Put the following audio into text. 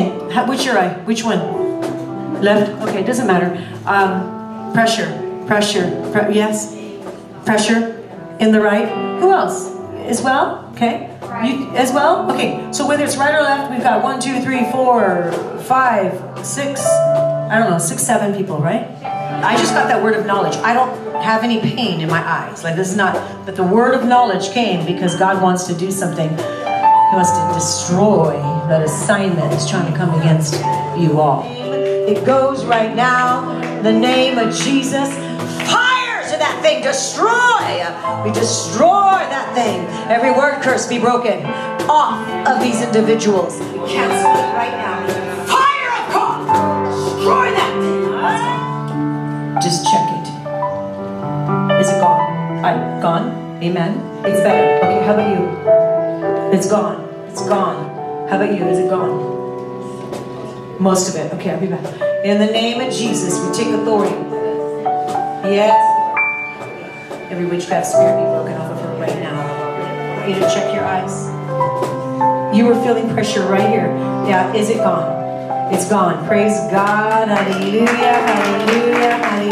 How, which your eye? Which one? Left? Okay, it doesn't matter. Um, pressure, pressure, pre- yes? Pressure in the right. Who else? As well? Okay. You as well? Okay. So whether it's right or left, we've got one, two, three, four, five, six, I don't know, six, seven people, right? I just got that word of knowledge. I don't have any pain in my eyes. Like this is not, but the word of knowledge came because God wants to do something. He wants to destroy that assignment that's trying to come against you all. It goes right now. The name of Jesus. Fire to that thing. Destroy. We destroy that thing. Every word curse be broken off of these individuals. Cancel it right now. Fire of God. Destroy that thing. Just check it. Is it gone? I'm gone? Amen. It's better. Okay, how about you? It's gone. It's gone. How about you? Is it gone? Most of it. Okay, I'll be back. In the name of Jesus, we take authority. Yes. Every witchcraft spirit be broken off of her right now. You to check your eyes. You were feeling pressure right here. Yeah, is it gone? It's gone. Praise God. Hallelujah. Hallelujah. Hallelujah.